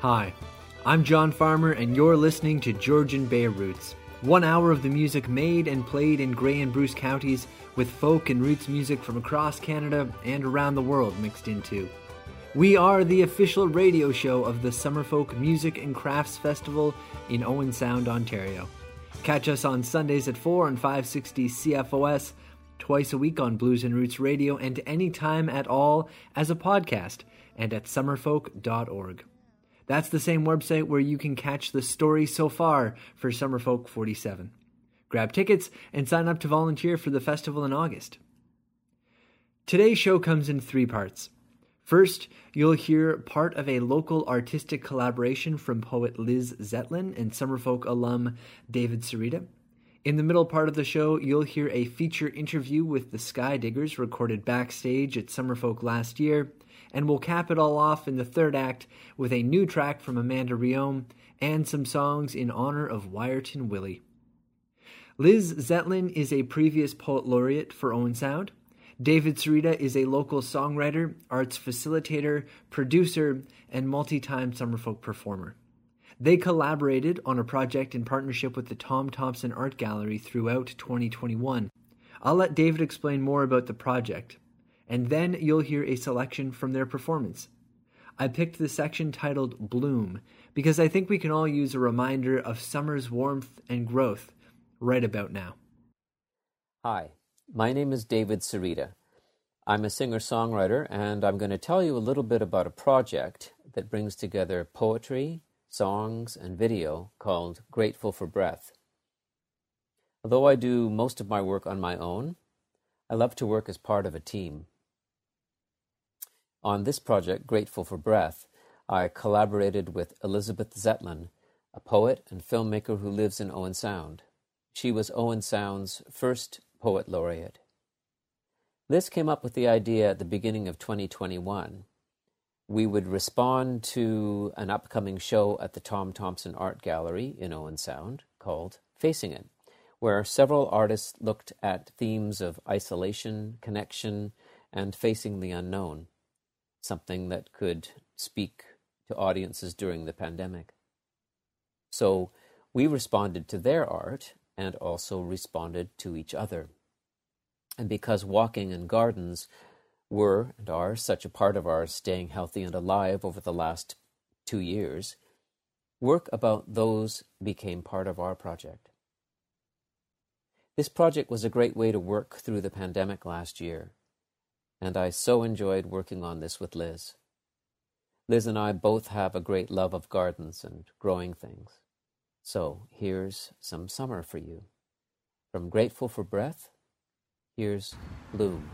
Hi, I'm John Farmer, and you're listening to Georgian Bay Roots. One hour of the music made and played in Grey and Bruce counties, with folk and roots music from across Canada and around the world mixed into. We are the official radio show of the Summerfolk Music and Crafts Festival in Owen Sound, Ontario. Catch us on Sundays at 4 and 560 CFOS, twice a week on Blues and Roots Radio, and any time at all as a podcast and at summerfolk.org. That's the same website where you can catch the story so far for Summerfolk 47. Grab tickets and sign up to volunteer for the festival in August. Today's show comes in three parts. First, you'll hear part of a local artistic collaboration from poet Liz Zetlin and Summerfolk alum David Sereda. In the middle part of the show, you'll hear a feature interview with the Skydiggers recorded backstage at Summerfolk last year and we'll cap it all off in the third act with a new track from Amanda Rheaume and some songs in honor of Wiarton Willie. Liz Zetlin is a previous poet laureate for Owen Sound. David Sereda is a local songwriter, arts facilitator, producer, and multi time Summerfolk performer. They collaborated on a project in partnership with the Tom Thomson Art Gallery throughout 2021. I'll let David explain more about the project, and then you'll hear a selection from their performance. I picked the section titled Bloom because I think we can all use a reminder of summer's warmth and growth right about now. Hi, my name is David Sereda. I'm a singer songwriter, and I'm going to tell you a little bit about a project that brings together poetry, songs, and video called Grateful for Breath. Although I do most of my work on my own, I love to work as part of a team. On this project, Grateful for Breath, I collaborated with Elizabeth Zetlin, a poet and filmmaker who lives in Owen Sound. She was Owen Sound's first poet laureate. Liz came up with the idea at the beginning of 2021. We would respond to an upcoming show at the Tom Thomson Art Gallery in Owen Sound called Facing It, where several artists looked at themes of isolation, connection, and facing the unknown something that could speak to audiences during the pandemic. So we responded to their art and also responded to each other. And because walking in gardens were and are such a part of our staying healthy and alive over the last two years, work about those became part of our project. This project was a great way to work through the pandemic last year and I so enjoyed working on this with Liz. Liz and I both have a great love of gardens and growing things. So here's some summer for you. From Grateful for Breath, here's Bloom.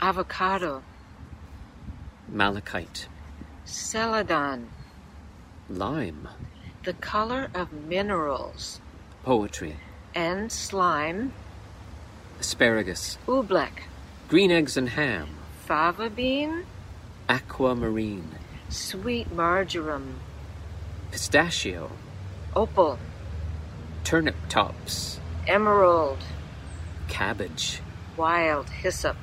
Avocado. Malachite. Celadon. Lime. The color of minerals. Poetry. And slime. Asparagus. Oobleck. Green eggs and ham. Fava bean. Aquamarine. Sweet marjoram. Pistachio. Opal. Turnip tops. Emerald. Cabbage. Wild hyssop.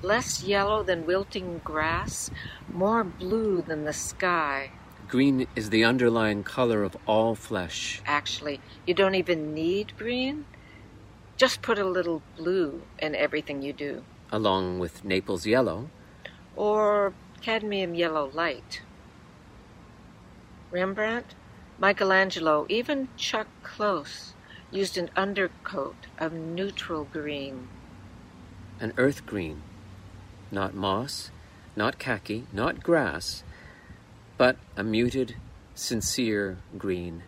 Less yellow than wilting grass, more blue than the sky. Green is the underlying color of all flesh. Actually, you don't even need green. Just put a little blue in everything you do. Along with Naples yellow. Or cadmium yellow light. Rembrandt, Michelangelo, even Chuck Close used an undercoat of neutral green. An earth green. Not moss, not khaki, not grass, but a muted, sincere green.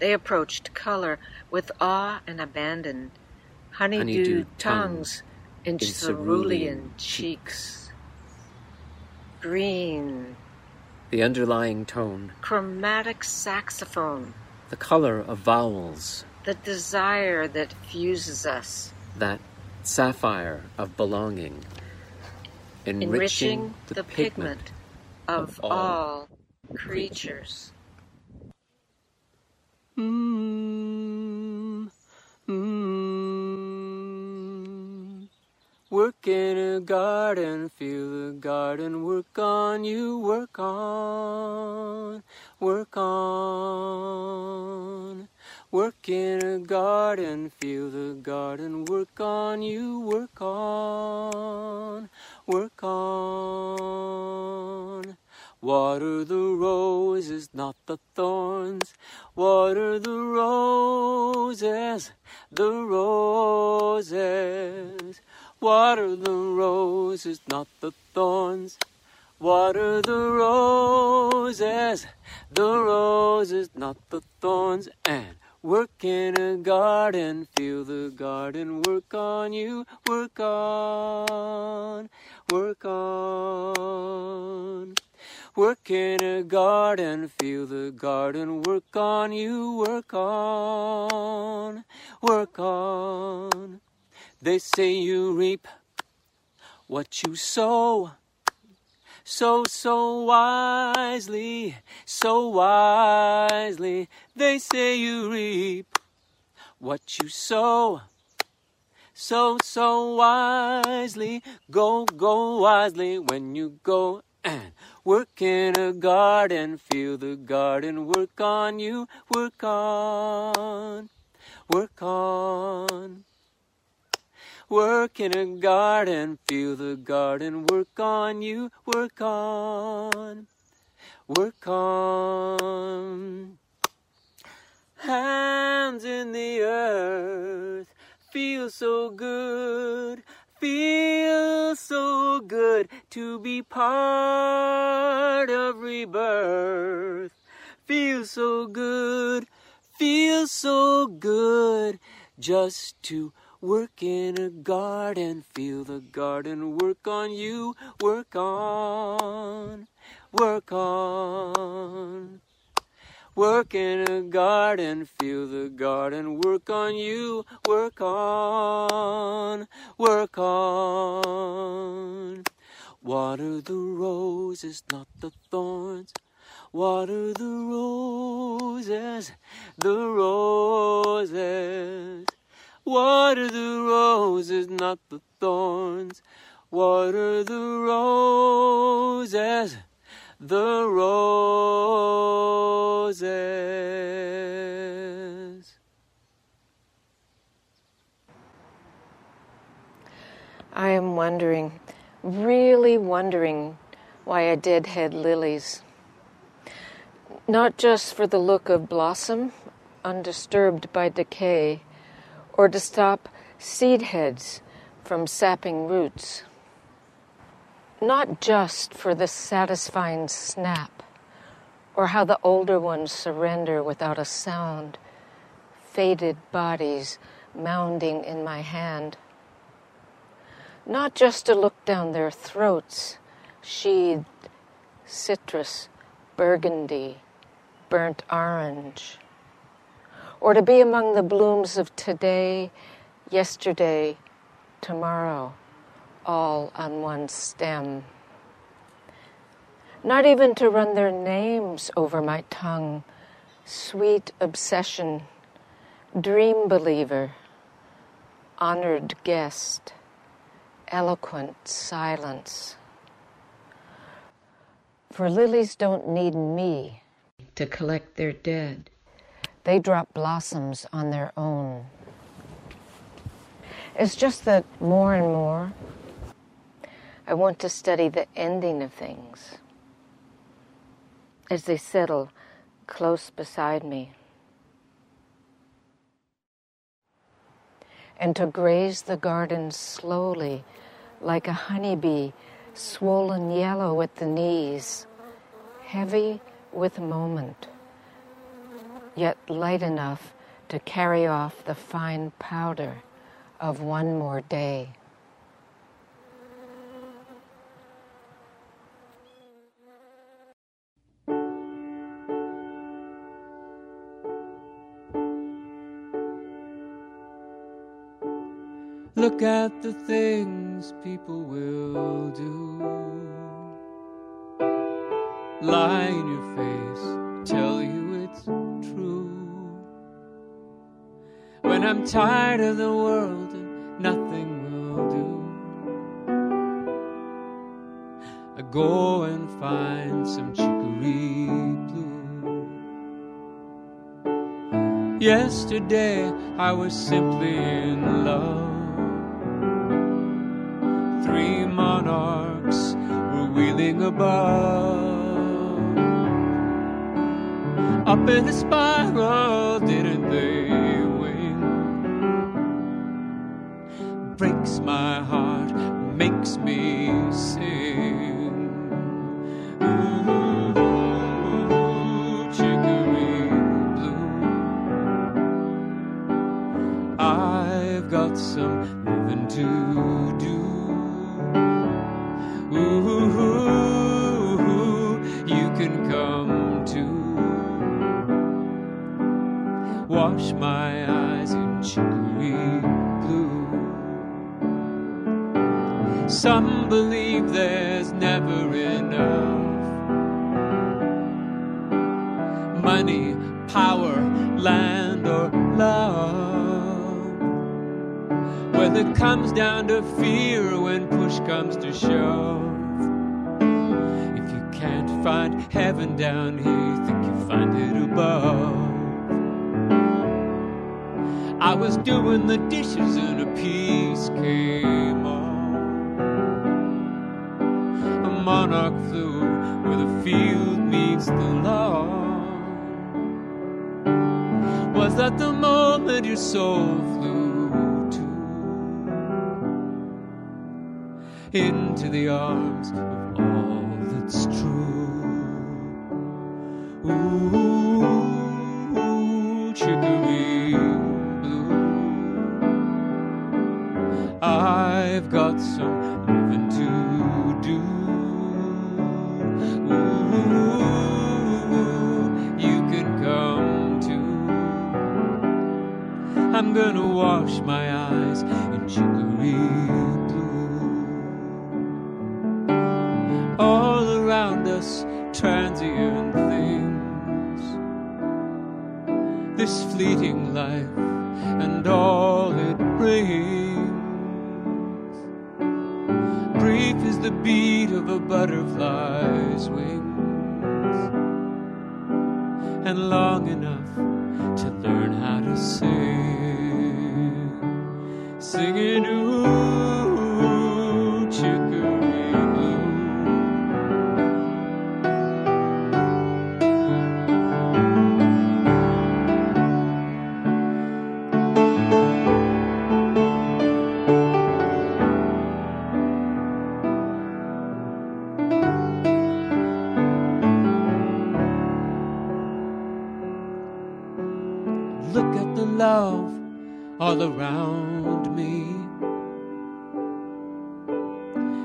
They approached color with awe and abandon honeydew tongues in cerulean cheeks. Green. The underlying tone. Chromatic saxophone. The color of vowels. The desire that fuses us. That sapphire of belonging. Enriching, Enriching the, the, pigment, pigment of all creatures. Mm, mm, Work in a garden, feel the garden work on you, work on, work on. Work in a garden, feel the garden work on you, work on, work on. Water the roses, not the thorns. Water the roses, the roses. Water the roses, not the thorns. Water the roses, the roses, not the thorns. And work in a garden, feel the garden work on you. Work on, work on. Work in a garden, feel the garden work on you. Work on, work on. They say you reap what you sow. So, so wisely, so wisely. They say you reap what you sow. So, so wisely. Go, go wisely when you go and work in a garden. Feel the garden work on you. Work on, work on. Work in a garden, feel the garden work on you, work on, work on. Hands in the earth, feel so good, feel so good to be part of rebirth. Feel so good, feel so good just to Work in a garden, feel the garden work on you, work on, work on. Work in a garden, feel the garden work on you, work on, work on. Water the roses, not the thorns. Water the roses, the roses. Water the roses, not the thorns. Water the roses, the roses. I am wondering, really wondering, why I deadhead lilies. Not just for the look of blossom, undisturbed by decay, or to stop seed heads from sapping roots. Not just for the satisfying snap, or how the older ones surrender without a sound, faded bodies mounding in my hand. Not just to look down their throats, sheathed citrus, burgundy, burnt orange or to be among the blooms of today, yesterday, tomorrow, all on one stem. Not even to run their names over my tongue, sweet obsession, dream believer, honored guest, eloquent silence. For lilies don't need me to collect their dead. They drop blossoms on their own. It's just that more and more, I want to study the ending of things as they settle close beside me. And to graze the garden slowly, like a honeybee, swollen yellow at the knees, heavy with moment yet light enough to carry off the fine powder of one more day. Look at the things people will do. Lie in your face, I'm tired of the world and nothing will do. I go and find some chicory blue. Yesterday I was simply in love. Three monarchs were wheeling above. Up in a spiral, didn't My heart, makes me sing. Ooh, chicory blue. I've got some living to do. Ooh, you can come too. Wash my eyes in chicory Some believe there's never enough money, power, land, or love. Well, it comes down to fear when push comes to shove. If you can't find heaven down here, you think you find it above. I was doing the dishes and a piece came monarch flew where the field meets the lawn. Was that the moment your soul flew to? Into the arms of all that's true. All around me.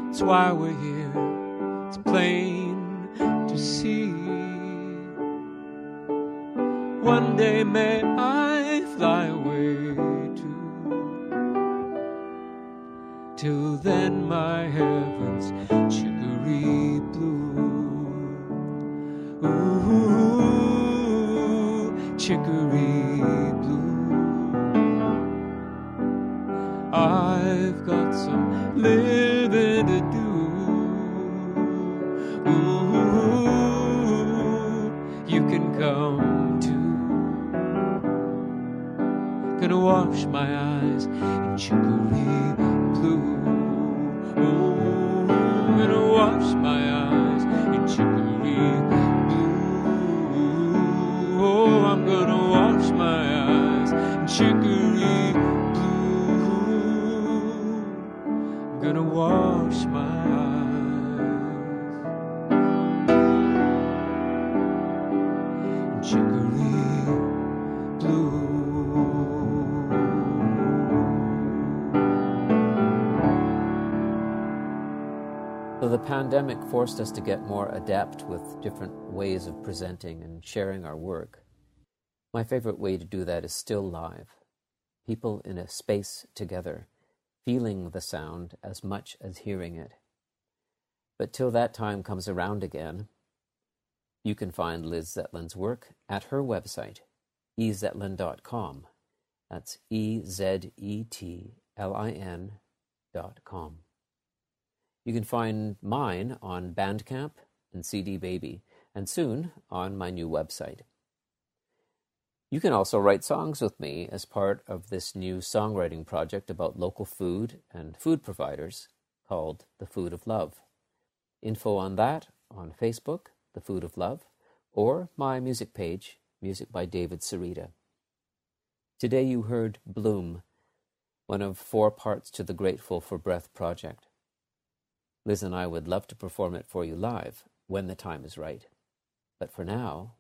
It's why we're here. It's plain to see. One day may forced us to get more adept with different ways of presenting and sharing our work. My favorite way to do that is still live. People in a space together, feeling the sound as much as hearing it. But till that time comes around again, you can find Liz Zetlin's work at her website, ezetlin.com. That's E Z E T L I N dot com. You can find mine on Bandcamp and CD Baby, and soon on my new website. You can also write songs with me as part of this new songwriting project about local food and food providers called The Food of Love. Info on that on Facebook, The Food of Love, or my music page, Music by David Sereda. Today you heard Bloom, one of four parts to the Grateful for Breath project. Liz and I would love to perform it for you live when the time is right. But for now,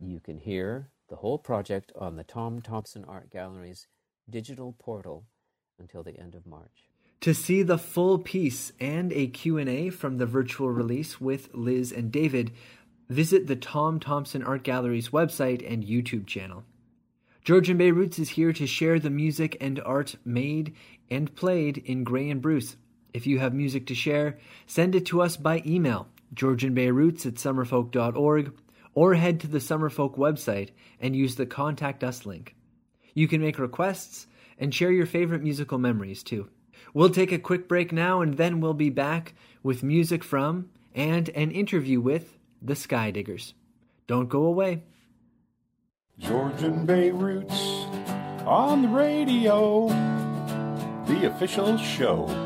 you can hear the whole project on the Tom Thomson Art Gallery's digital portal until the end of March. To see the full piece and a Q&A from the virtual release with Liz and David, visit the Tom Thomson Art Gallery's website and YouTube channel. Georgian Bay Roots is here to share the music and art made and played in Grey and Bruce. If you have music to share, send it to us by email, georgianbayroots at summerfolk.org, or head to the Summerfolk website and use the Contact Us link. You can make requests and share your favorite musical memories too. We'll take a quick break now and then we'll be back with music from and an interview with the Skydiggers. Don't go away. Georgian Bay on the radio, the official show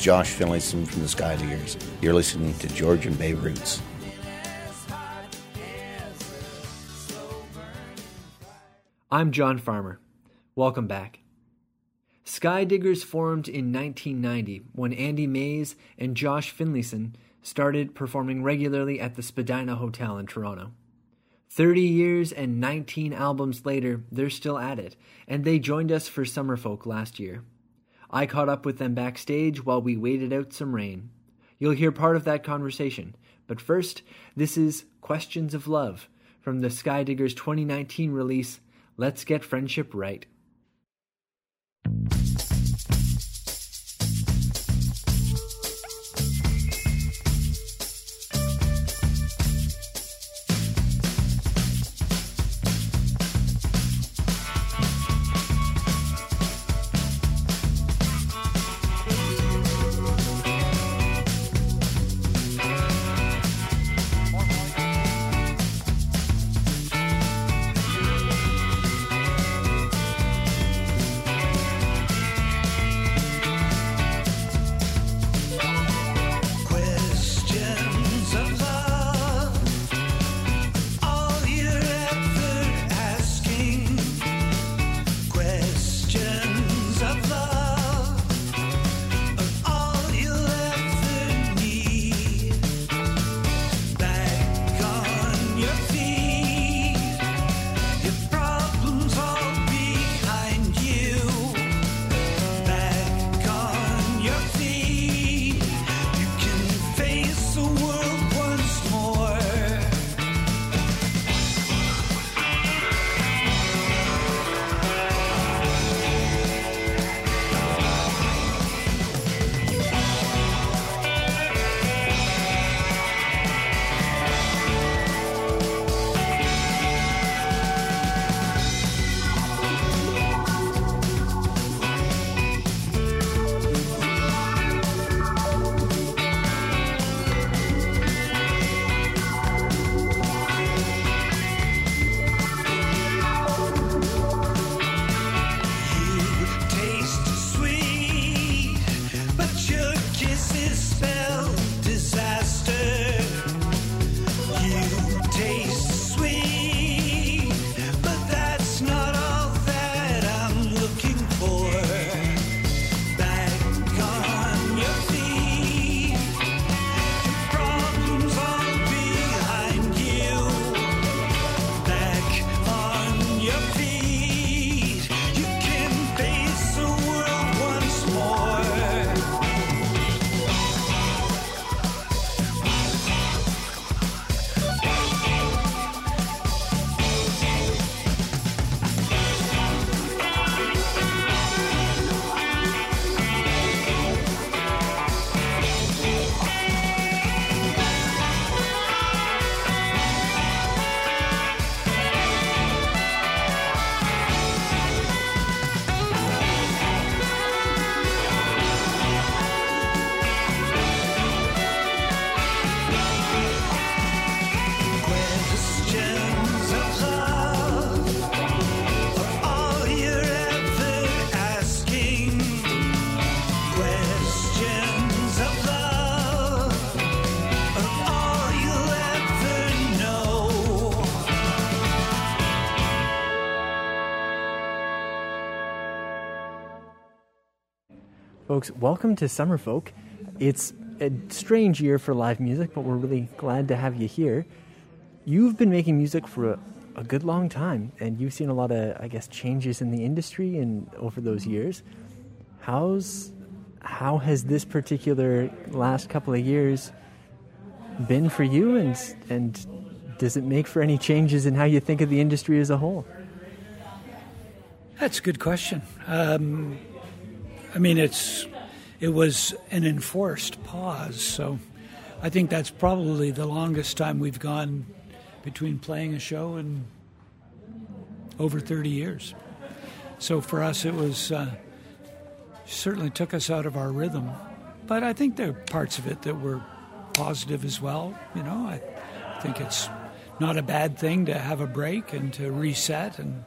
Josh Finlayson from the Skydiggers. You're listening to Georgian Bay Roots. I'm John Farmer. Welcome back. Skydiggers formed in 1990 when Andy Maize and Josh Finlayson started performing regularly at the Spadina Hotel in Toronto. 30 years and 19 albums later, they're still at it, and they joined us for Summerfolk last year. I caught up with them backstage while we waited out some rain. You'll hear part of that conversation, but first, this is Questions of Love from the Skydiggers 2019 release, Let's Get Friendship Right. Folks, welcome to Summerfolk. It's a strange year for live music, but we're really glad to have you here. You've been making music for a, a good long time, and you've seen a lot of, I guess, changes in the industry and over those years. How's how has this particular last couple of years been for you, and and does it make for any changes in how you think of the industry as a whole? That's a good question. Um, I mean, it's it was an enforced pause, so I think that's probably the longest time we've gone between playing a show and over 30 years. So for us, it was uh, certainly took us out of our rhythm, but I think there are parts of it that were positive as well. You know, I think it's not a bad thing to have a break and to reset and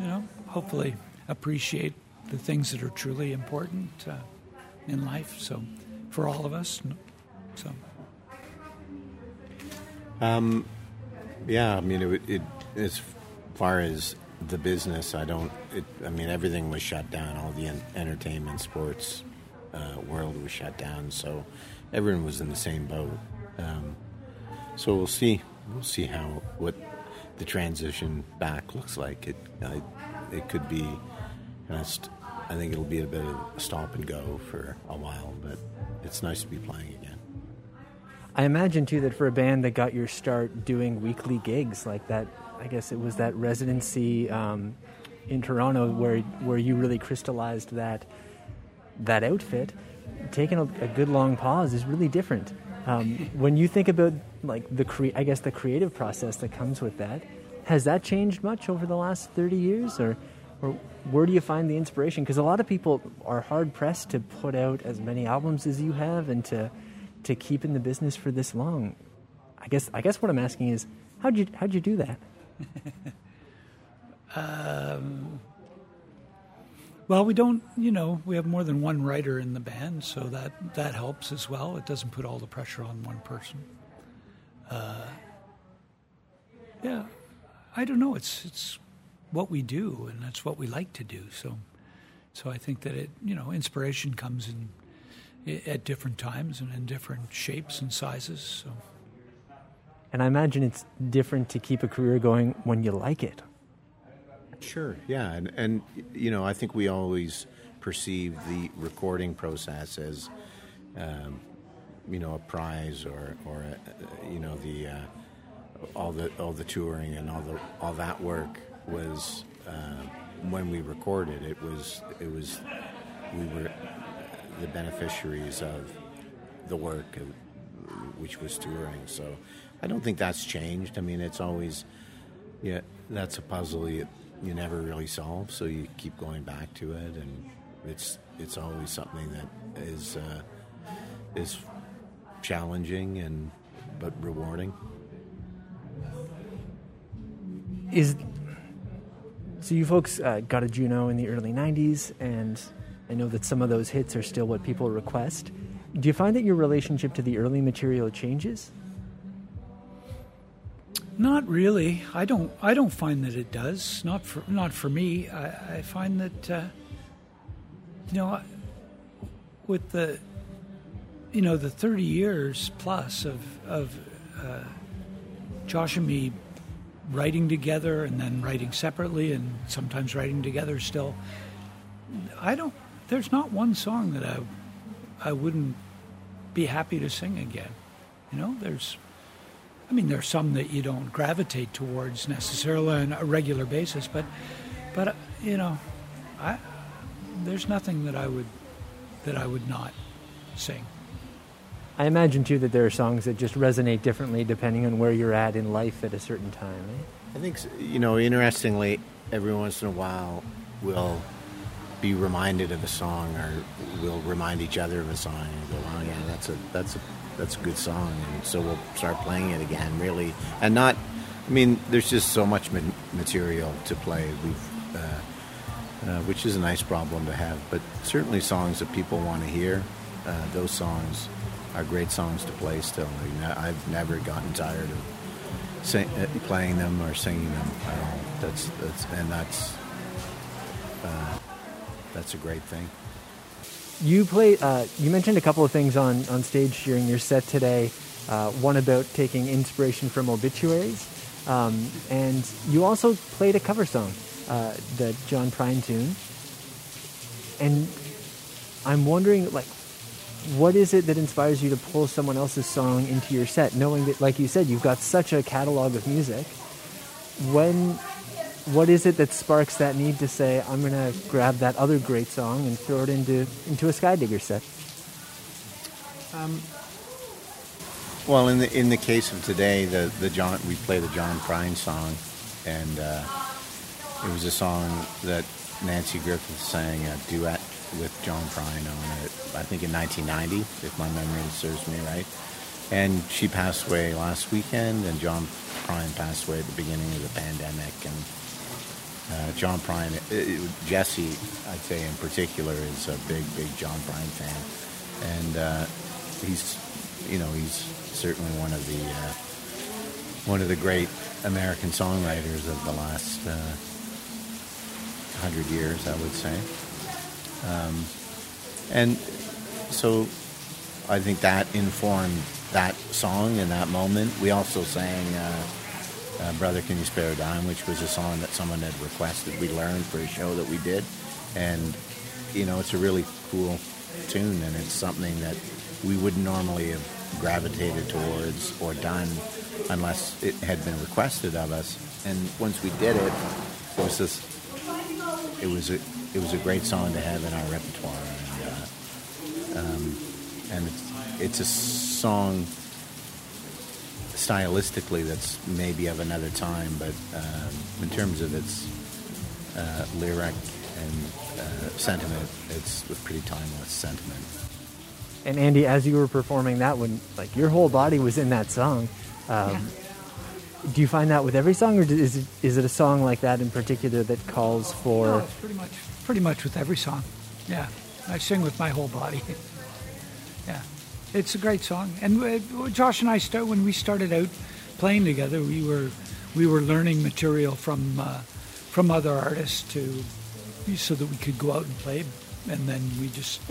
you know hopefully appreciate the things that are truly important uh, in life. So, for all of us, so. Um, yeah, I mean, it, it, as far as the business, I don't. It, I mean, everything was shut down. All the entertainment, sports uh, world was shut down. So everyone was in the same boat. Um, so we'll see. We'll see how what the transition back looks like. It I, it could be just. I think it'll be a bit of a stop and go for a while, but it's nice to be playing again. I imagine too that for a band that got your start doing weekly gigs like that, I guess it was that residency um, in Toronto where where you really crystallized that that outfit. Taking a, a good long pause is really different. Um, when you think about like the cre- I guess the creative process that comes with that, has that changed much over the last 30 years or or where do you find the inspiration? Because a lot of people are hard pressed to put out as many albums as you have and to to keep in the business for this long. I guess i guess what i'm asking is how'd you how'd you do that? Um, well we don't you know we have more than one writer in the band so that that helps as well. It doesn't put all the pressure on one person. Uh, yeah I don't know. It's it's what we do, and that's what we like to do. So, so I think that it you know inspiration comes in at different times and in different shapes and sizes. So. And I imagine it's different to keep a career going when you like it. Sure, yeah, and and you know I think we always perceive the recording process as, um, you know, a prize or or a, you know the. Uh, all the all the touring and all the all that work was uh, when we recorded. It was it was we were the beneficiaries of the work, which was touring. So I don't think that's changed. I mean, it's always yeah, that's a puzzle you you never really solve. So you keep going back to it, and it's it's always something that is uh, is challenging and but rewarding is so you folks uh, got a Juno in the early '90s, and I know that some of those hits are still what people request. Do you find that your relationship to the early material changes? Not really. I don't. I don't find that it does. Not for not for me. I, I find that uh, you know, with the you know the thirty years plus of of uh, Josh and me writing together and then writing separately and sometimes writing together still. I don't. There's not one song that I I wouldn't be happy to sing again. You know, there's. I mean, there's some that you don't gravitate towards necessarily on a regular basis, but but you know, I there's nothing that I would that I would not sing. I imagine too that there are songs that just resonate differently depending on where you're at in life at a certain time. Eh? I think you know, interestingly, every once in a while we'll be reminded of a song, or we'll remind each other of a song, and go, "Oh yeah, that's a that's a that's a good song," and so we'll start playing it again. Really, and not. I mean, there's just so much material to play. We've, uh, uh, which is a nice problem to have, but certainly songs that people want to hear. Uh, those songs are great songs to play still. I've never gotten tired of sing, uh, playing them or singing them at all. That's, that's and that's uh, that's a great thing. you play. Uh, you mentioned a couple of things on on stage during your set today. Uh, one about taking inspiration from obituaries, um, and you also played a cover song, uh, the John Prine tune. And I'm wondering, like, what is it that inspires you to pull someone else's song into your set, knowing that, like you said, you've got such a catalog of music? When, what is it that sparks that need to say, I'm going to grab that other great song and throw it into into a Skydigger set? Um, well, in the in the case of today, the the John we play the John Prine song, and uh, it was a song that Nanci Griffith sang a duet with John Prine on it. I think in 1990, if my memory serves me right. And she passed away last weekend, and John Prine passed away at the beginning of the pandemic. And uh, John Prine, it, it, Jesse, I'd say in particular, is a big, big John Prine fan, and uh, he's, you know, he's certainly one of the uh, one of the great American songwriters of the last uh, hundred years, I would say. Um, and so I think that informed that song in that moment. We also sang uh, uh, Brother Can You Spare a Dime, which was a song that someone had requested we learn for a show that we did. And, you know, it's a really cool tune, and it's something that we wouldn't normally have gravitated towards or done unless it had been requested of us. And once we did it, it was just, it was a, it was a great song to have in our repertoire. And, uh, um, and it's, it's a song stylistically that's maybe of another time, but um, in terms of its uh, lyric and uh, sentiment, it's a pretty timeless sentiment. And Andy, as you were performing that one, like your whole body was in that song. Um, Yeah. Do you find that with every song, or is it, is it a song like that in particular that calls for? No, it's pretty much pretty much with every song. Yeah, I sing with my whole body. yeah, it's a great song. And uh, Josh and I start when we started out playing together, we were we were learning material from uh, from other artists to so that we could go out and play. And then we just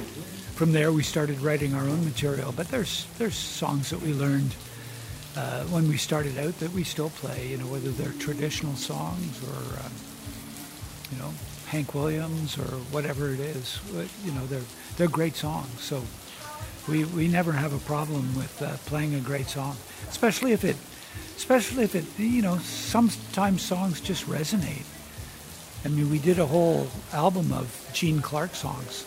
from there we started writing our own material. But there's there's songs that we learned uh, when we started out that we still play. You know, whether they're traditional songs or um, you know Hank Williams or whatever it is. You know, they're they're great songs. So we we never have a problem with uh, playing a great song, especially if it especially if it you know sometimes songs just resonate. I mean, we did a whole album of Gene Clark songs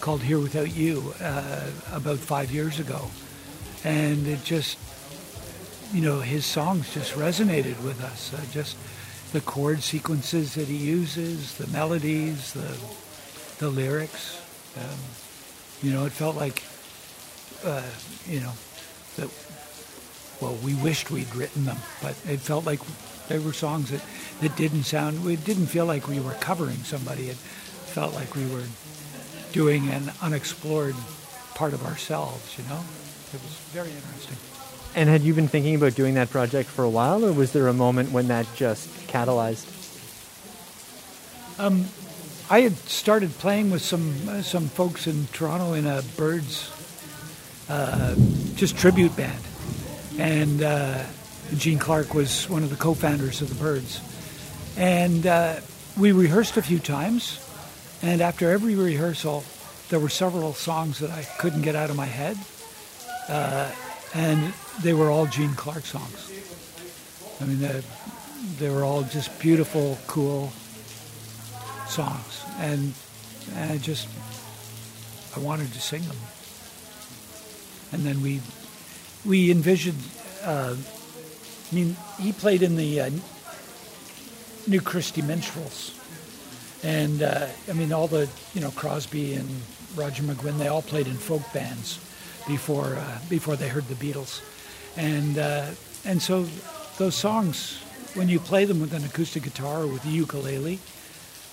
called "Here Without You" uh, about five years ago, and it just you know his songs just resonated with us. Uh, just the chord sequences that he uses, the melodies, the the lyrics. Um, you know, it felt like uh, you know that. Well, we wished we'd written them, but it felt like they were songs that, that didn't sound. It didn't feel like we were covering somebody. It felt like we were doing an unexplored part of ourselves. You know, it was very interesting. And had you been thinking about doing that project for a while, or was there a moment when that just catalyzed? I had started playing with some uh, some folks in Toronto in a Byrds uh, just tribute band, and uh, Gene Clark was one of the co-founders of the Byrds, and uh, we rehearsed a few times, and after every rehearsal, there were several songs that I couldn't get out of my head, uh, and they were all Gene Clark songs. I mean, they, they were all just beautiful, cool songs, and, and I just I wanted to sing them. And then we we envisioned. Uh, I mean, he played in the uh, New Christy Minstrels, and uh, I mean all the you know Crosby and Roger McGuinn. They all played in folk bands before uh, before they heard the Beatles, and uh, and so those songs when you play them with an acoustic guitar or with a ukulele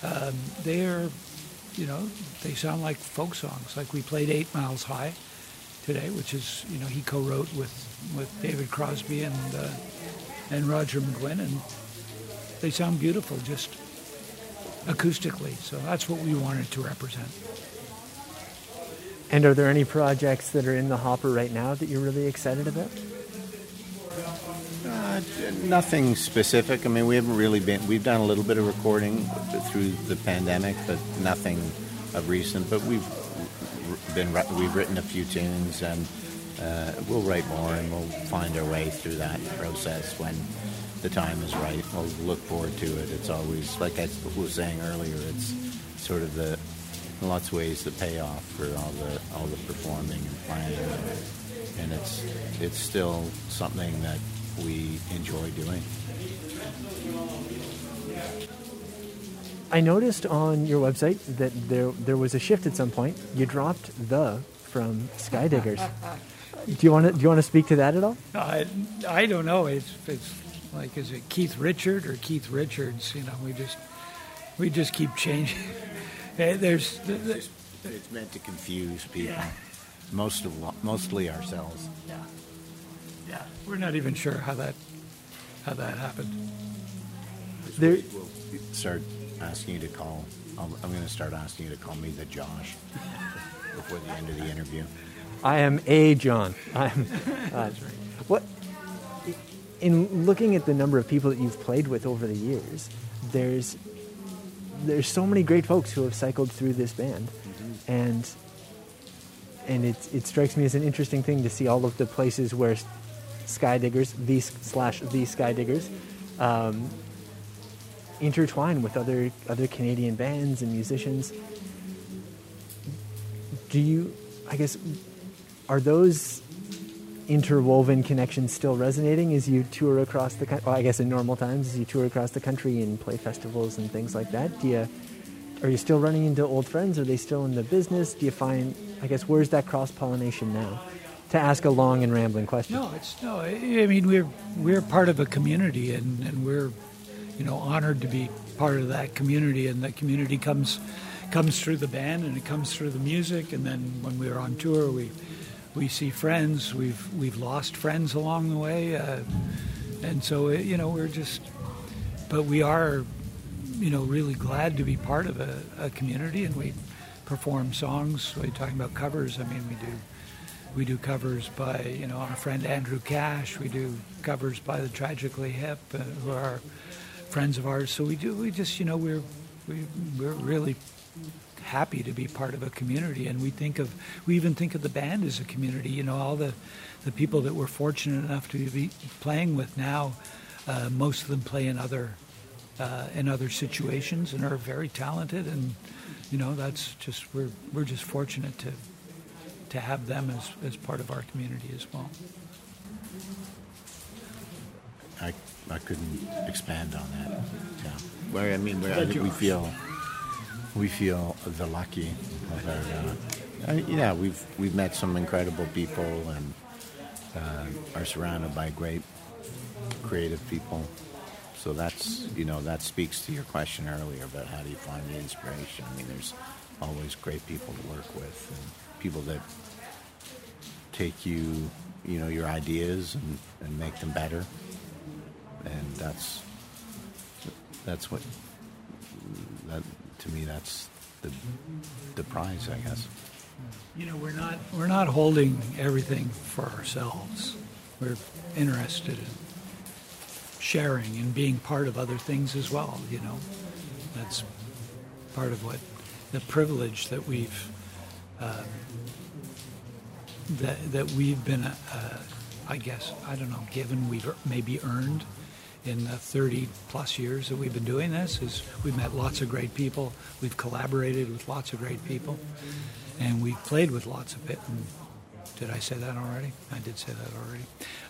um, they're, you know, they sound like folk songs. Like we played Eight Miles High today, which is, you know, he co-wrote with, with David Crosby and uh, and Roger McGuinn, and they sound beautiful just acoustically. So that's what we wanted to represent. And are there any projects that are in the hopper right now that you're really excited about? Uh, nothing specific. I mean, we haven't really been. We've done a little bit of recording through the pandemic, but nothing of recent. But we've been we've written a few tunes, and uh, we'll write more, and we'll find our way through that process when the time is right. We'll look forward to it. It's always like I was saying earlier. It's sort of the in lots of ways the payoff for all the all the performing and playing, and, and it's it's still something that we enjoy doing. I noticed on your website that there there was a shift at some point. You dropped the from Skydiggers. do you want to do you want to speak to that at all? I I don't know. It's it's like is it Keith Richard or Keith Richards? You know, we just we just keep changing. There's, there's it's meant to confuse people. Yeah. Most of mostly ourselves. Yeah. Yeah. We're not even sure how that how that happened. There, we'll start asking you to call. I'm, I'm going to start asking you to call me the Josh before the end of the interview. I am a John. I'm. Uh, what? In looking at the number of people that you've played with over the years, there's there's so many great folks who have cycled through this band, mm-hmm. and and it it strikes me as an interesting thing to see all of the places where Skydiggers, these slash the Skydiggers, um, intertwine with other other Canadian bands and musicians. Do you, I guess, are those interwoven connections still resonating as you tour across the country? Well, I guess in normal times, as you tour across the country and play festivals and things like that. Do you, are you still running into old friends? Are they still in the business? Do you find, I guess, where's that cross pollination now? To ask a long and rambling question. No, it's no. I mean, we're we're part of a community, and, and we're, you know, honored to be part of that community, and that community comes comes through the band, and it comes through the music, and then when we're on tour, we we see friends. We've we've lost friends along the way, uh, and so you know we're just. But we are, you know, really glad to be part of a, a community, and we perform songs. We're talking about covers. I mean, we do we do covers by you know our friend Andrew Cash. We do covers by the Tragically Hip, uh, who are friends of ours. So we do. We just you know we're we, we're really happy to be part of a community. And we think of we even think of the band as a community. You know all the the people that we're fortunate enough to be playing with now uh, most of them play in other uh, in other situations and are very talented. And you know that's just we're we're just fortunate to to have them as, as part of our community as well. I, I couldn't expand on that. Yeah. Where I mean where I think we feel we feel the lucky of our, uh, yeah, we've we've met some incredible people and uh, are surrounded by great creative people. So that's you know that speaks to your question earlier about how do you find the inspiration. I mean, there's always great people to work with and people that take you you know your ideas and, and make them better. And that's that's what that to me, that's the the prize, I guess. You know, we're not we're not holding everything for ourselves. We're interested in sharing and being part of other things as well. You know, that's part of what the privilege that we've uh, that that we've been, uh, I guess, I don't know, given we've maybe earned in the 30 plus years that we've been doing this is we've met lots of great people. We've collaborated with lots of great people, and we've played with lots of it. And did I say that already? I did say that already.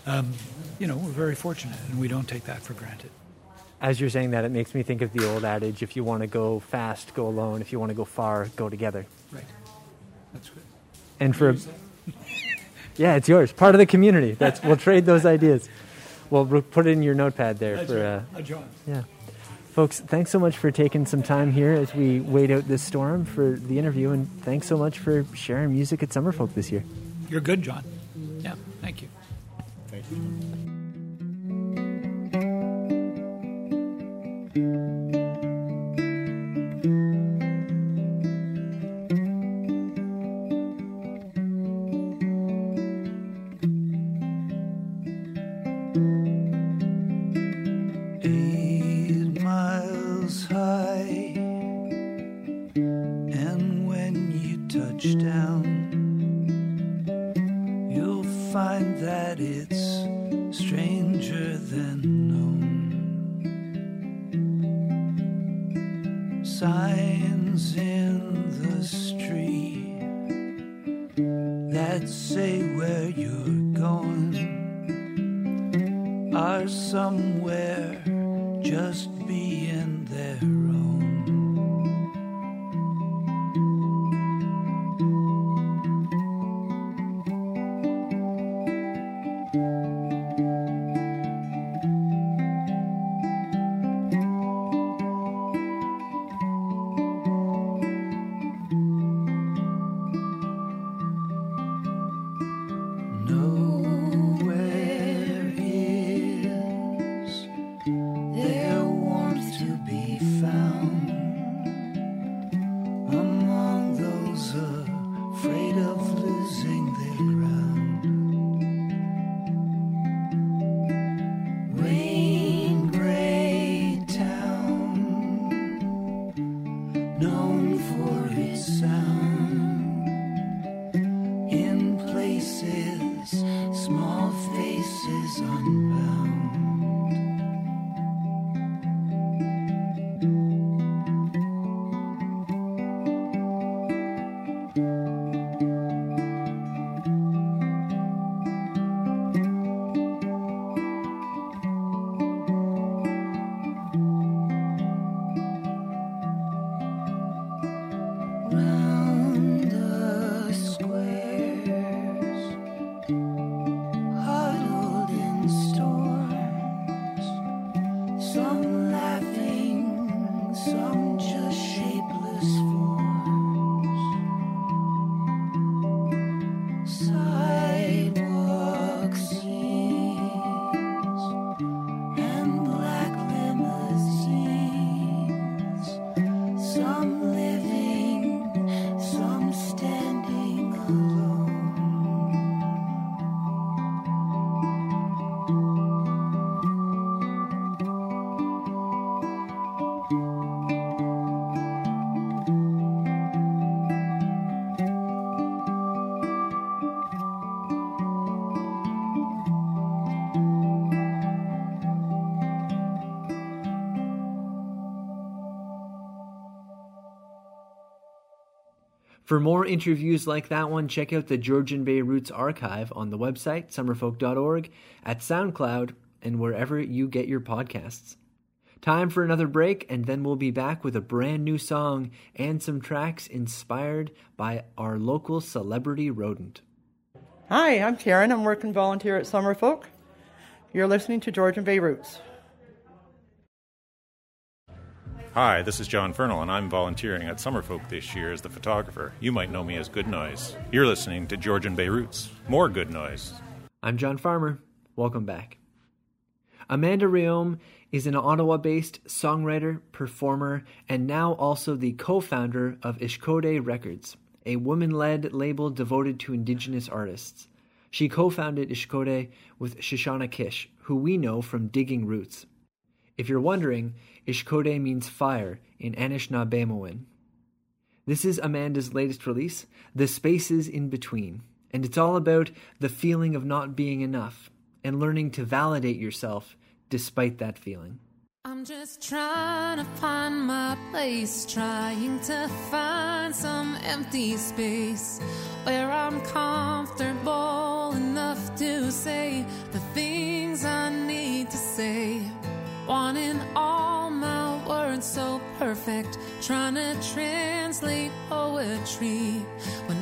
Um, you know, we're very fortunate, and we don't take that for granted. As you're saying that, it makes me think of the old adage: if you want to go fast, go alone. If you want to go far, go together. Right. That's good. And for, yeah, it's yours. Part of the community. That's we'll trade those ideas. Well, put it in your notepad there That's for uh, a Yeah. Folks, thanks so much for taking some time here as we wait out this storm for the interview, and thanks so much for sharing music at Summerfolk this year. You're good, John. Yeah, thank you. Thank you. For more interviews like that one, check out the Georgian Bay Roots archive on the website, summerfolk.org, at SoundCloud, and wherever you get your podcasts. Time for another break, and then we'll be back with a brand new song and some tracks inspired by our local celebrity rodent. Hi, I'm Karen. I'm working volunteer at Summerfolk. You're listening to Georgian Bay Roots. Hi, this is John Fernal, and I'm volunteering at Summerfolk this year as the photographer. You might know me as Good Noise. You're listening to Georgian Bay Roots More good noise. I'm John Farmer. Welcome back. Amanda Rheaume is an Ottawa based songwriter, performer, and now also the co founder of Ishkode Records, a woman led label devoted to Indigenous artists. She co founded Ishkode with Shoshana Kish, who we know from Digging Roots. If you're wondering, Ishkode means fire in Anishinaabemowin. This is Amanda's latest release, The Spaces in Between, and it's all about the feeling of not being enough and learning to validate yourself despite that feeling. I'm just trying to find my place, trying to find some empty space where I'm comfortable enough to say the things I need to say. Wanting all my words so perfect, trying to translate poetry. When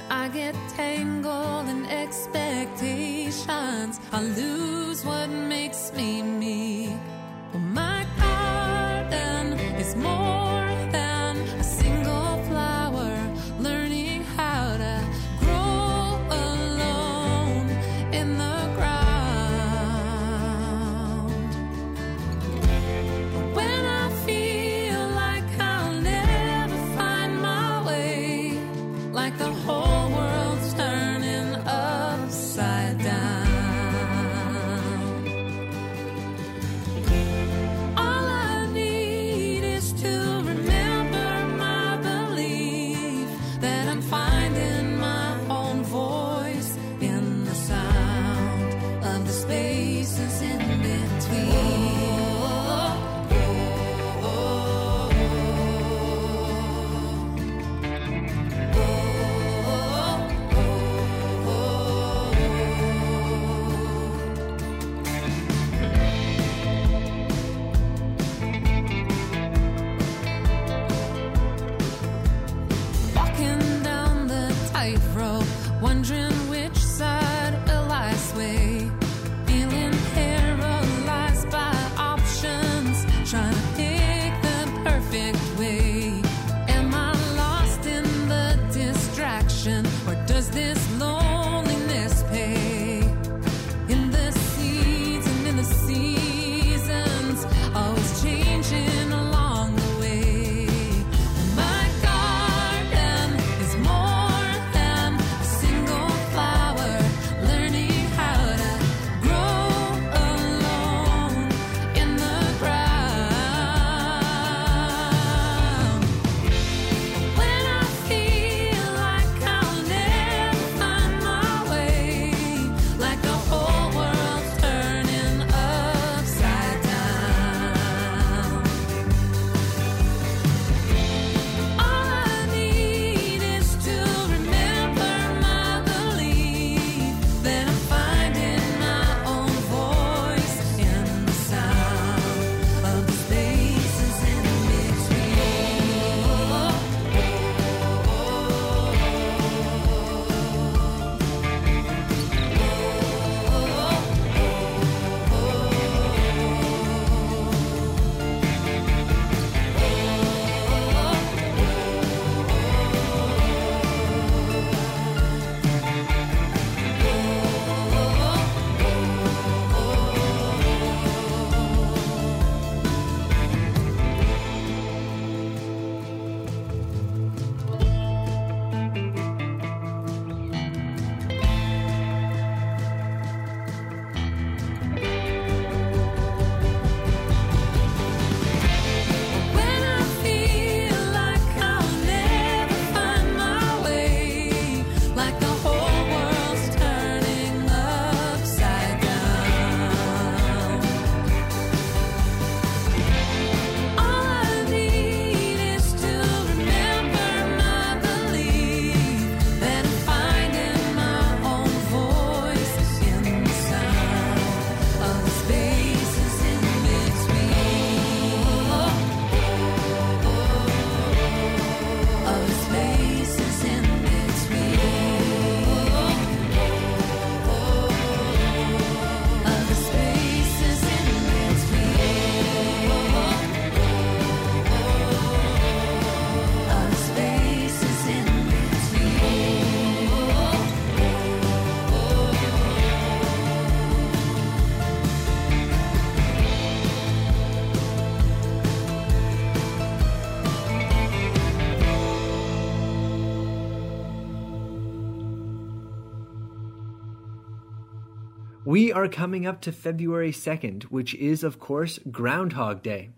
are coming up to February 2nd, which is, of course, Groundhog Day.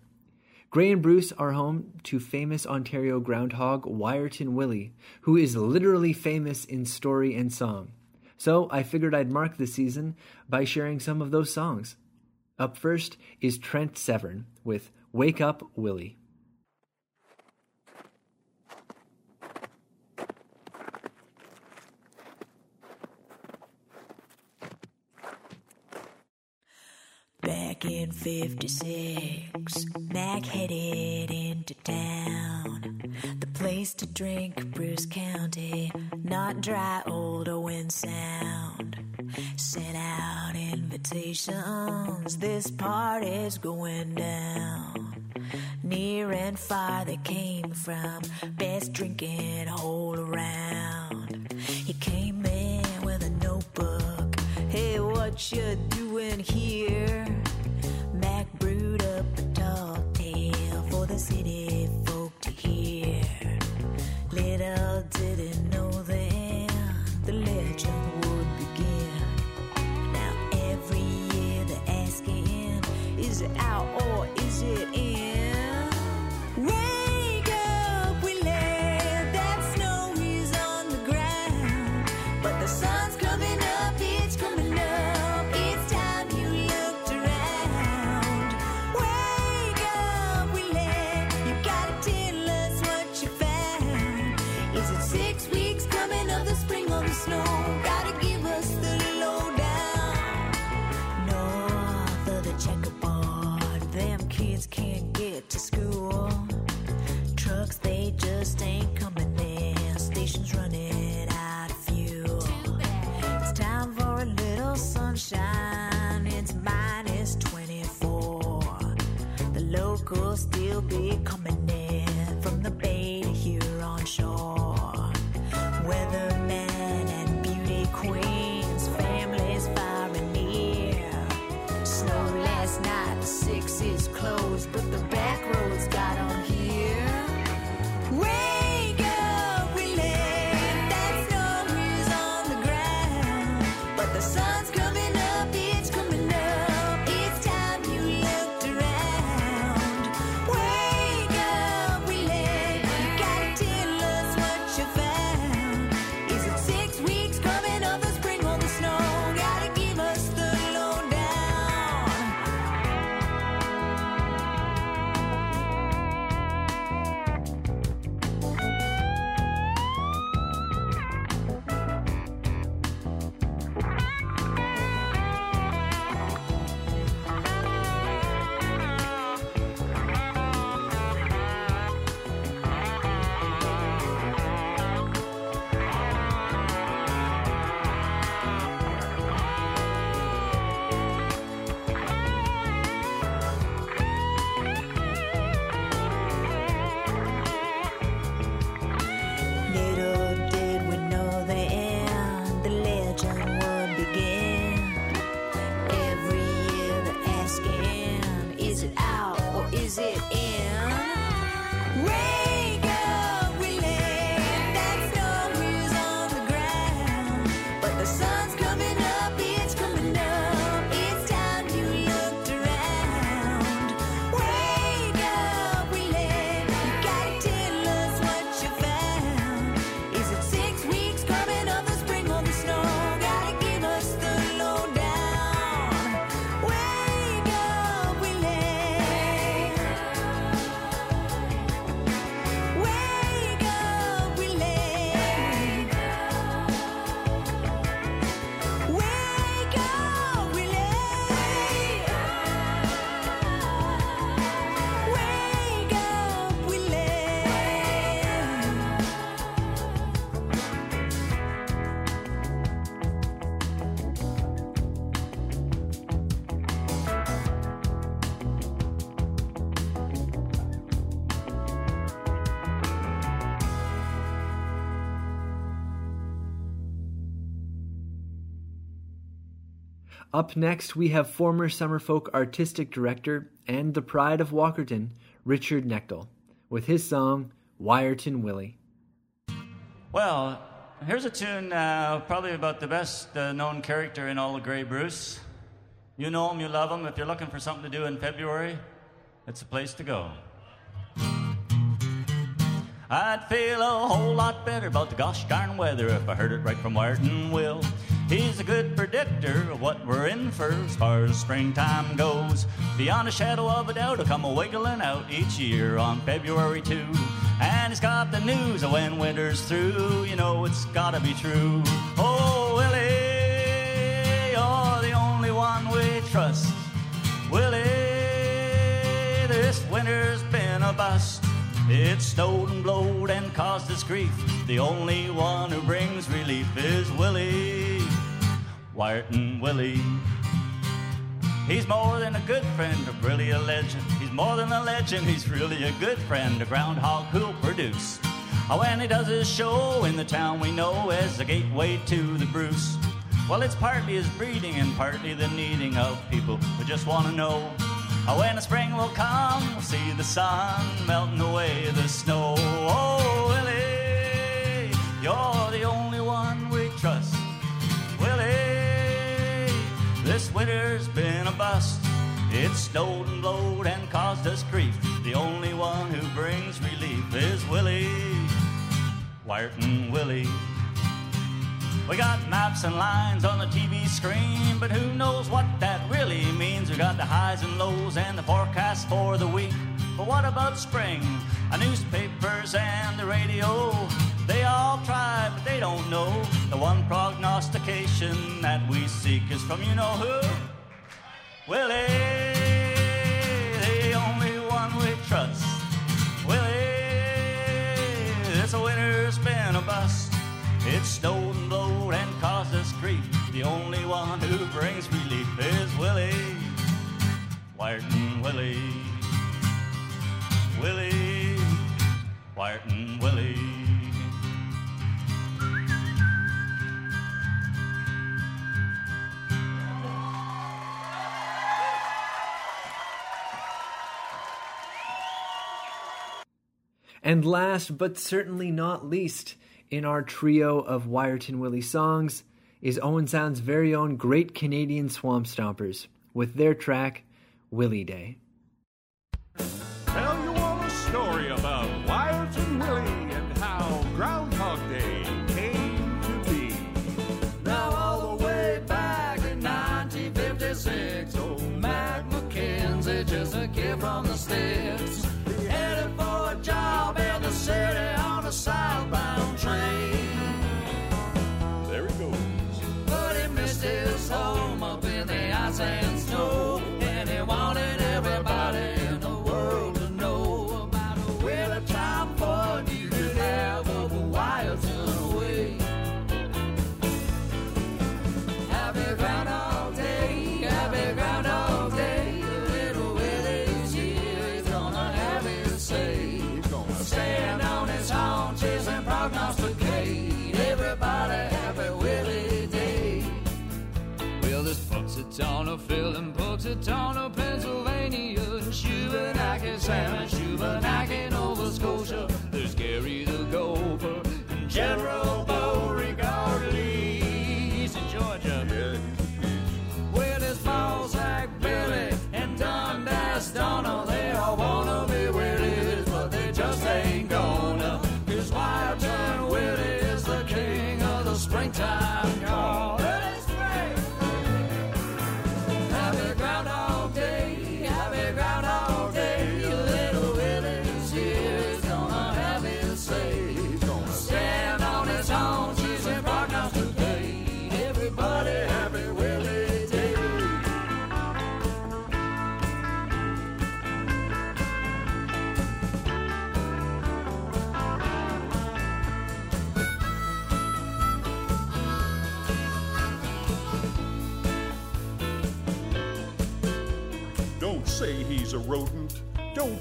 Grey and Bruce are home to famous Ontario groundhog Wiarton Willie, who is literally famous in story and song. So I figured I'd mark the season by sharing some of those songs. Up first is Trent Severn with Wake Up Willie. Back in 56, Mac headed into town. The place to drink, Bruce County, not dry old Owen Sound. Sent out invitations, this party's going down. Near and far they came from, best drinking hole around. He came in. Hey, what you doing here? Mac brewed up a tall tale for the city folk to hear. Little Up next, we have former Summerfolk artistic director and the pride of Walkerton, Richard Knechtel, with his song Wiarton Willie. Well, here's a tune uh, probably about the best uh, known character in all of Grey Bruce. You know him, you love him. If you're looking for something to do in February, it's a place to go. I'd feel a whole lot better about the gosh darn weather if I heard it right from Wiarton Will. He's a good predictor of what we're in for as far as springtime goes. Beyond a shadow of a doubt, he'll come a wiggling out each year on February 2. And he's got the news of when winter's through. You know it's gotta be true. Oh, Willie, you're the only one we trust. Willie, this winter's been a bust. It snowed and blowed and caused us grief. The only one who brings relief is Willie, Wiarton Willie. He's more than a good friend, or really a legend. He's more than a legend, he's really a good friend, a groundhog who'll produce. Oh, when he does his show in the town we know as the gateway to the Bruce. Well, it's partly his breeding and partly the needing of people who just want to know. Oh, when the spring will come, we'll see the sun melting away the snow. Oh, Willie, you're the only winter's been a bust. It snowed and blowed and caused us grief. The only one who brings relief is Willie, Wiarton Willie. We got maps and lines on the TV screen, but who knows what that really means? We got the highs and lows and the forecast for the week. But what about spring? The newspapers and the radio, they all try, but they don't know. The one prognostication that we seek is from you know who? Willie, the only one we trust. Willie, this winter's been a bust. It snowed and blowed and caused us grief. The only one who brings relief is Willie, Wiarton Willie. Willie, Wiarton Willie. And last but certainly not least, in our trio of Wiarton Willie songs is Owen Sound's very own Great Canadian Swamp Stompers with their track Willie Day. Punxsutawney, Phil and Punxsutawney, Pennsylvania, and Shubenacadie, Sam and Shubenacadie,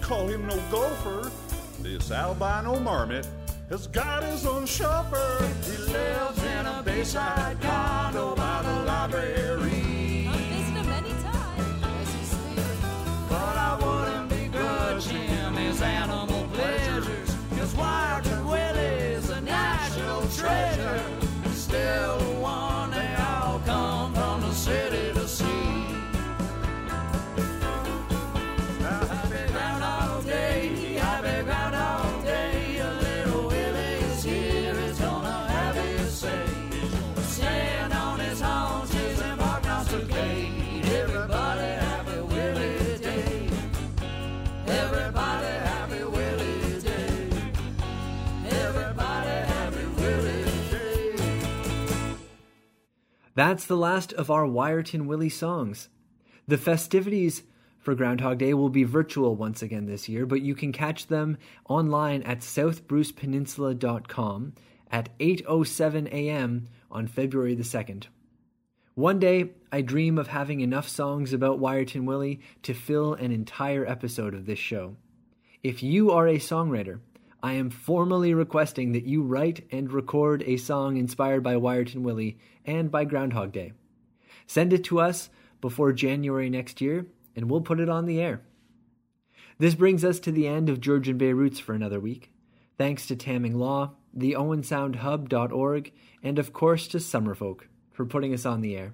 call him no gopher. This albino marmot has got his own chauffeur. He lives in a bayside condo by the library. That's the last of our Wiarton Willie songs. The festivities for Groundhog Day will be virtual once again this year, but you can catch them online at southbrucepeninsula.com at 8:07 a.m. on February the 2nd. One day, I dream of having enough songs about Wiarton Willie to fill an entire episode of this show. If you are a songwriter, I am formally requesting that you write and record a song inspired by Wiarton Willie and by Groundhog Day. Send it to us before January next year, and we'll put it on the air. This brings us to the end of Georgian Bay Roots for another week. Thanks to Tamming Law, the OwenSoundHub.org, and of course to Summerfolk for putting us on the air.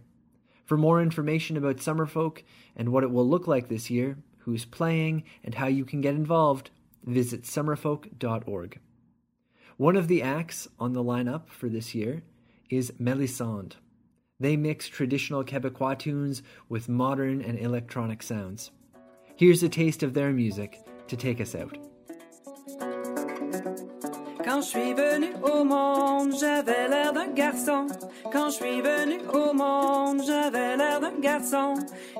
For more information about Summerfolk and what it will look like this year, who's playing, and how you can get involved, visit summerfolk.org. One of the acts on the lineup for this year is Melisande. They mix traditional Quebecois tunes with modern and electronic sounds. Here's a taste of their music to take us out. Quand je suis venu au monde, j'avais l'air d'un garçon. Quand je suis venu au monde, j'avais l'air d'un garçon.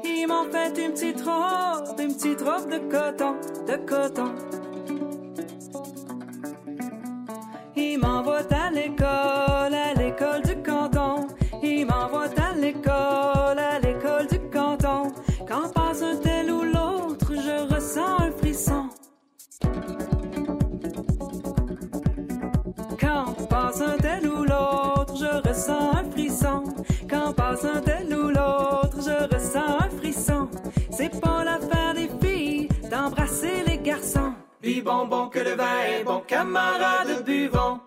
Ils m'ont fait une petite robe, une petite robe de coton, de coton. Ils m'envoient à l'école, à l'école du canton. Ils m'envoient à l'école, à l'école du canton. Quand passe un tel ou l'autre, je ressens un frisson. Quand passe un tel ou l'autre, je ressens un frisson. Quand passe un tel ou l'autre, je ressens un frisson. C'est pas l'affaire des filles d'embrasser les garçons. Puis bonbon que le vin est bon, camarade buvons.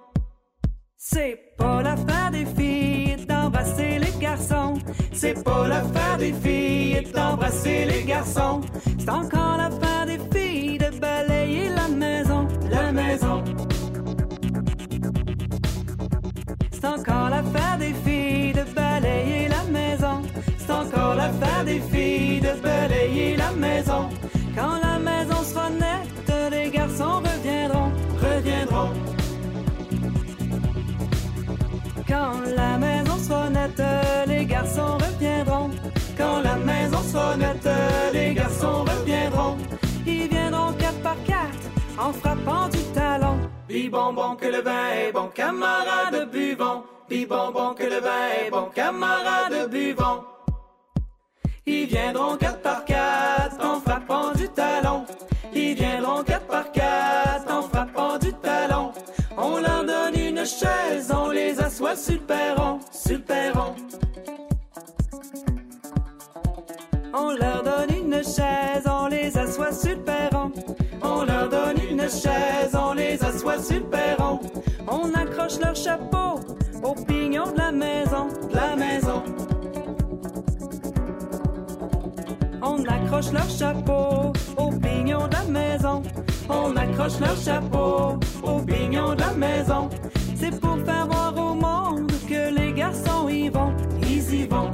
C'est pas l'affaire des filles d'embrasser les garçons. C'est pas l'affaire des filles d'embrasser les garçons. C'est encore l'affaire des filles de balayer la maison, la maison. C'est encore l'affaire des filles de balayer la maison. C'est encore l'affaire des filles de balayer la maison. Quand la maison sera nette, les garçons reviendront, reviendront. La maison sera nette, les garçons reviendront. Quand la maison sera nette, les garçons reviendront. Ils viendront quatre par quatre en frappant du talon. Puis bonbon que le vin est bon, camarade buvons. Puis bonbon que le vin est bon, camarade buvons. Ils viendront quatre par quatre en frappant du talon. Ils viendront quatre par quatre donne une chaise, on les assoit le perron. On leur donne une chaise, on les assoit perron. On leur donne une chaise, on les assoit perron. On accroche leur chapeau au pignon de la maison, de la maison. On accroche leur chapeau au pignon de la maison. On accroche leur chapeau au pignon de la maison. C'est pour faire voir au monde que les garçons y vont, ils y vont.